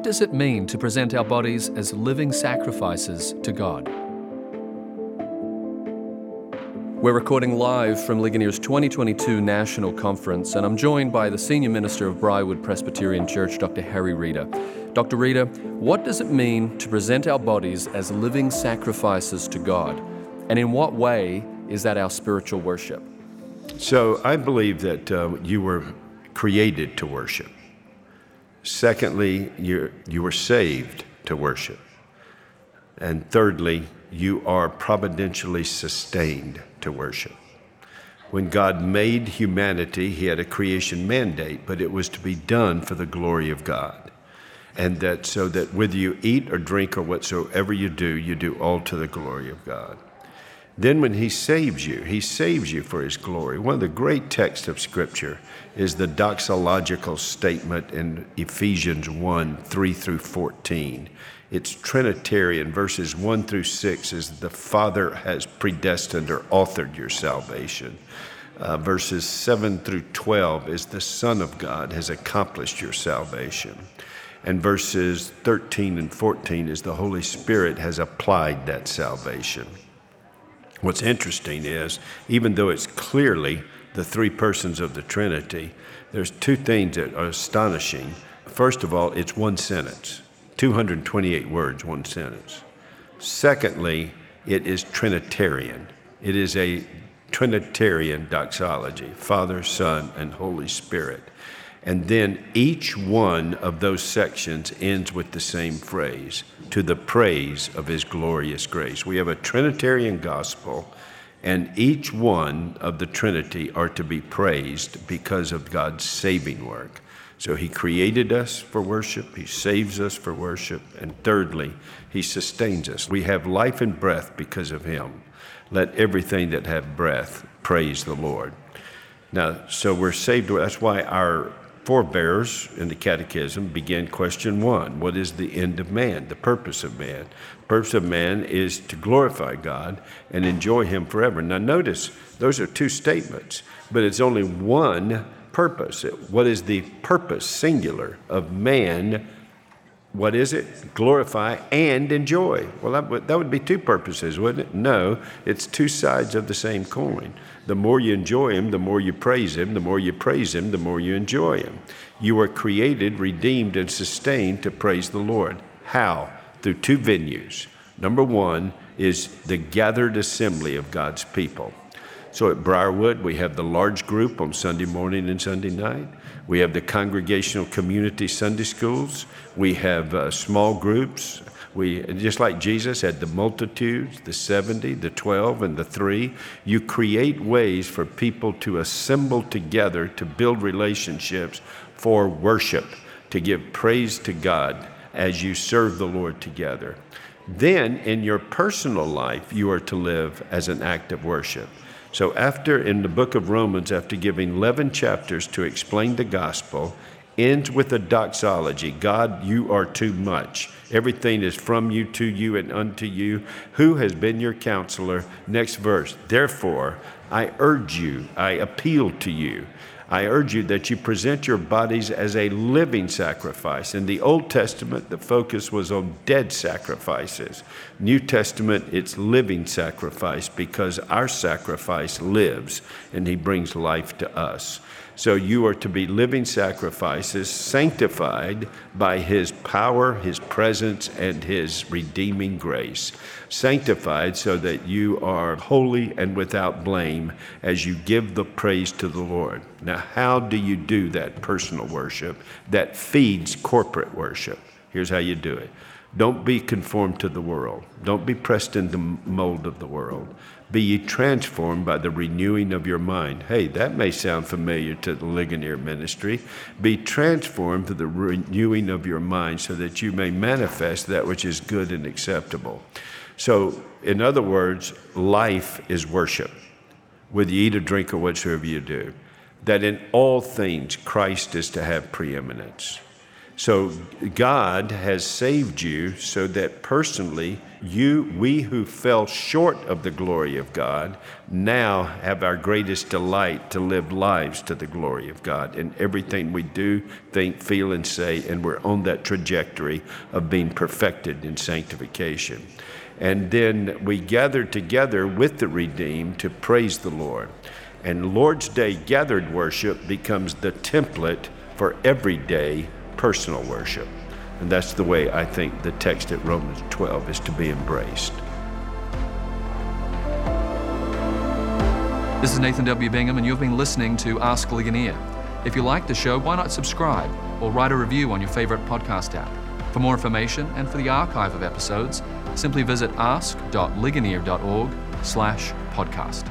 What does it mean to present our bodies as living sacrifices to God? We're recording live from Ligonier's 2022 National Conference, and I'm joined by the Senior Minister of Briarwood Presbyterian Church, Dr. Harry Reeder. Dr. Reeder, what does it mean to present our bodies as living sacrifices to God? And in what way is that our spiritual worship? So I believe that uh, you were created to worship. Secondly, you, you were saved to worship. And thirdly, you are providentially sustained to worship. When God made humanity, He had a creation mandate, but it was to be done for the glory of God. And that so that whether you eat or drink or whatsoever you do, you do all to the glory of God. Then, when He saves you, He saves you for His glory. One of the great texts of Scripture is the doxological statement in Ephesians 1 3 through 14. It's Trinitarian. Verses 1 through 6 is the Father has predestined or authored your salvation. Uh, verses 7 through 12 is the Son of God has accomplished your salvation. And verses 13 and 14 is the Holy Spirit has applied that salvation. What's interesting is, even though it's clearly the three persons of the Trinity, there's two things that are astonishing. First of all, it's one sentence, 228 words, one sentence. Secondly, it is Trinitarian. It is a Trinitarian doxology Father, Son, and Holy Spirit. And then each one of those sections ends with the same phrase to the praise of his glorious grace. We have a Trinitarian gospel, and each one of the Trinity are to be praised because of God's saving work. So he created us for worship, he saves us for worship, and thirdly, he sustains us. We have life and breath because of him. Let everything that have breath praise the Lord. Now, so we're saved. That's why our forebears in the Catechism begin question one What is the end of man, the purpose of man? The purpose of man is to glorify God and enjoy Him forever. Now, notice those are two statements, but it's only one purpose. What is the purpose, singular, of man? What is it? Glorify and enjoy. Well, that would, that would be two purposes, wouldn't it? No, it's two sides of the same coin. The more you enjoy Him, the more you praise Him. The more you praise Him, the more you enjoy Him. You are created, redeemed, and sustained to praise the Lord. How? Through two venues. Number one is the gathered assembly of God's people. So at Briarwood, we have the large group on Sunday morning and Sunday night. We have the congregational community Sunday schools. We have uh, small groups. We, just like Jesus had the multitudes, the 70, the 12, and the three, you create ways for people to assemble together to build relationships for worship, to give praise to God as you serve the Lord together. Then, in your personal life, you are to live as an act of worship. So, after in the book of Romans, after giving 11 chapters to explain the gospel, ends with a doxology God, you are too much. Everything is from you, to you, and unto you. Who has been your counselor? Next verse. Therefore, I urge you, I appeal to you. I urge you that you present your bodies as a living sacrifice. In the Old Testament, the focus was on dead sacrifices. New Testament, it's living sacrifice because our sacrifice lives and he brings life to us. So you are to be living sacrifices, sanctified by His power, His presence, and His redeeming grace. Sanctified so that you are holy and without blame as you give the praise to the Lord. Now, how do you do that personal worship that feeds corporate worship? Here's how you do it. Don't be conformed to the world. Don't be pressed in the mold of the world. Be ye transformed by the renewing of your mind. Hey, that may sound familiar to the Ligonier ministry. Be transformed through the renewing of your mind so that you may manifest that which is good and acceptable. So, in other words, life is worship, whether you eat or drink or whatsoever you do. That in all things Christ is to have preeminence. So God has saved you so that personally, you, we who fell short of the glory of God, now have our greatest delight to live lives to the glory of God in everything we do, think, feel, and say, and we're on that trajectory of being perfected in sanctification. And then we gather together with the redeemed to praise the Lord. And Lord's Day gathered worship becomes the template for everyday personal worship. And that's the way I think the text at Romans 12 is to be embraced. This is Nathan W. Bingham, and you've been listening to Ask Ligonier. If you like the show, why not subscribe or write a review on your favorite podcast app? For more information and for the archive of episodes, simply visit ask.ligonier.org slash podcast.